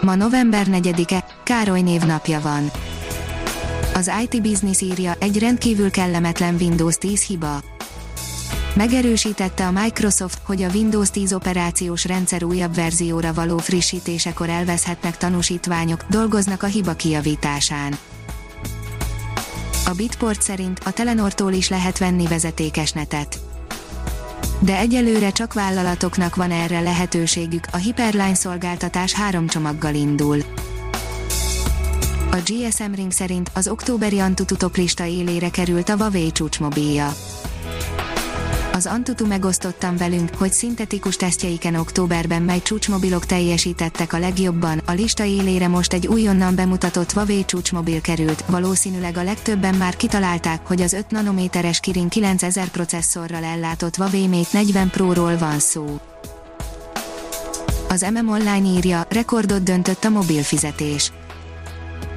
Ma november 4-e, Károly névnapja van. Az IT Business írja, egy rendkívül kellemetlen Windows 10 hiba. Megerősítette a Microsoft, hogy a Windows 10 operációs rendszer újabb verzióra való frissítésekor elveszhetnek tanúsítványok, dolgoznak a hiba kijavításán. A Bitport szerint a Telenortól is lehet venni vezetékes netet de egyelőre csak vállalatoknak van erre lehetőségük, a Hyperline szolgáltatás három csomaggal indul. A GSM Ring szerint az októberi Antutu lista élére került a Huawei csúcsmobilja. Az Antutu megosztottam velünk, hogy szintetikus tesztjeiken októberben mely csúcsmobilok teljesítettek a legjobban, a lista élére most egy újonnan bemutatott Huawei csúcsmobil került, valószínűleg a legtöbben már kitalálták, hogy az 5 nanométeres Kirin 9000 processzorral ellátott Huawei Mate 40 Pro-ról van szó. Az MM Online írja, rekordot döntött a mobil fizetés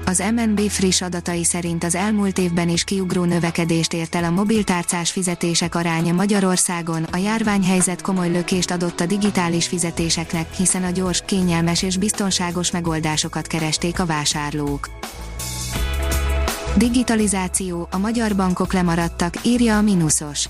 az MNB friss adatai szerint az elmúlt évben is kiugró növekedést ért el a mobiltárcás fizetések aránya Magyarországon, a járványhelyzet komoly lökést adott a digitális fizetéseknek, hiszen a gyors, kényelmes és biztonságos megoldásokat keresték a vásárlók. Digitalizáció, a magyar bankok lemaradtak, írja a Minusos.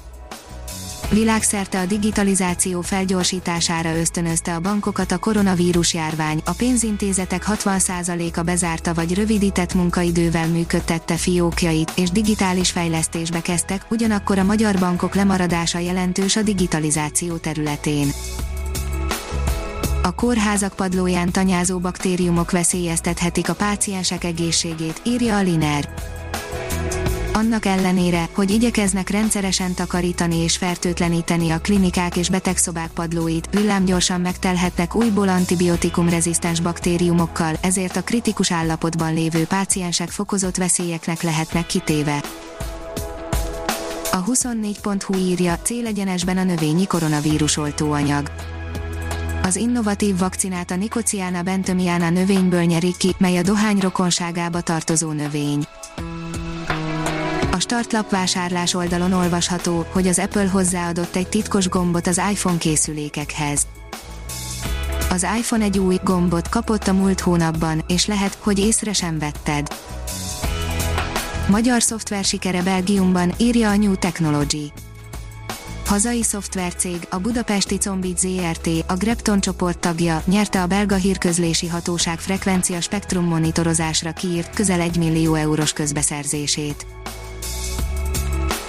Világszerte a digitalizáció felgyorsítására ösztönözte a bankokat a koronavírus járvány, a pénzintézetek 60%-a bezárta vagy rövidített munkaidővel működtette fiókjait, és digitális fejlesztésbe kezdtek, ugyanakkor a magyar bankok lemaradása jelentős a digitalizáció területén. A kórházak padlóján tanyázó baktériumok veszélyeztethetik a páciensek egészségét, írja a Liner annak ellenére, hogy igyekeznek rendszeresen takarítani és fertőtleníteni a klinikák és betegszobák padlóit, villámgyorsan megtelhetnek újból antibiotikum-rezisztens baktériumokkal, ezért a kritikus állapotban lévő páciensek fokozott veszélyeknek lehetnek kitéve. A 24.hu írja, célegyenesben a növényi koronavírus oltóanyag az innovatív vakcinát a Nikociana bentomiana növényből nyerik ki, mely a dohány rokonságába tartozó növény. A startlap vásárlás oldalon olvasható, hogy az Apple hozzáadott egy titkos gombot az iPhone készülékekhez. Az iPhone egy új gombot kapott a múlt hónapban, és lehet, hogy észre sem vetted. Magyar szoftver sikere Belgiumban, írja a New Technology. Hazai szoftvercég, a budapesti Combit ZRT, a Grepton csoport tagja, nyerte a belga hírközlési hatóság frekvencia spektrum monitorozásra kiírt közel 1 millió eurós közbeszerzését.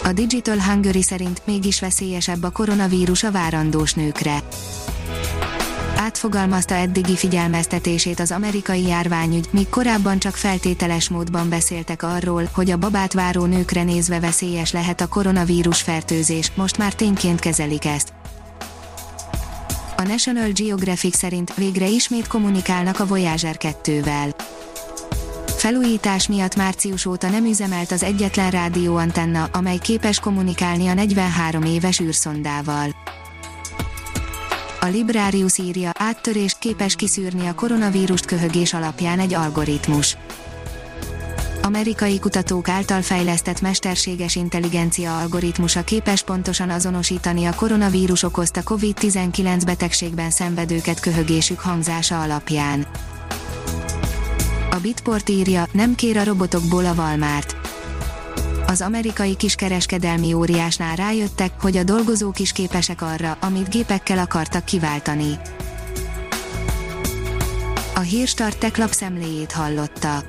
A Digital Hungary szerint mégis veszélyesebb a koronavírus a várandós nőkre. Átfogalmazta eddigi figyelmeztetését az amerikai járványügy, míg korábban csak feltételes módban beszéltek arról, hogy a babát váró nőkre nézve veszélyes lehet a koronavírus fertőzés, most már tényként kezelik ezt. A National Geographic szerint végre ismét kommunikálnak a Voyager 2-vel felújítás miatt március óta nem üzemelt az egyetlen rádióantenna, amely képes kommunikálni a 43 éves űrszondával. A Librarius írja, áttörést képes kiszűrni a koronavírust köhögés alapján egy algoritmus. Amerikai kutatók által fejlesztett mesterséges intelligencia algoritmusa képes pontosan azonosítani a koronavírus okozta COVID-19 betegségben szenvedőket köhögésük hangzása alapján. Bitport írja, nem kér a robotokból a Walmart. Az amerikai kiskereskedelmi óriásnál rájöttek, hogy a dolgozók is képesek arra, amit gépekkel akartak kiváltani. A Hírstart tech lapszemléjét hallotta.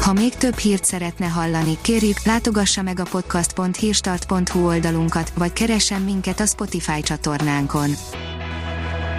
Ha még több hírt szeretne hallani, kérjük, látogassa meg a podcast.hírstart.hu oldalunkat, vagy keressen minket a Spotify csatornánkon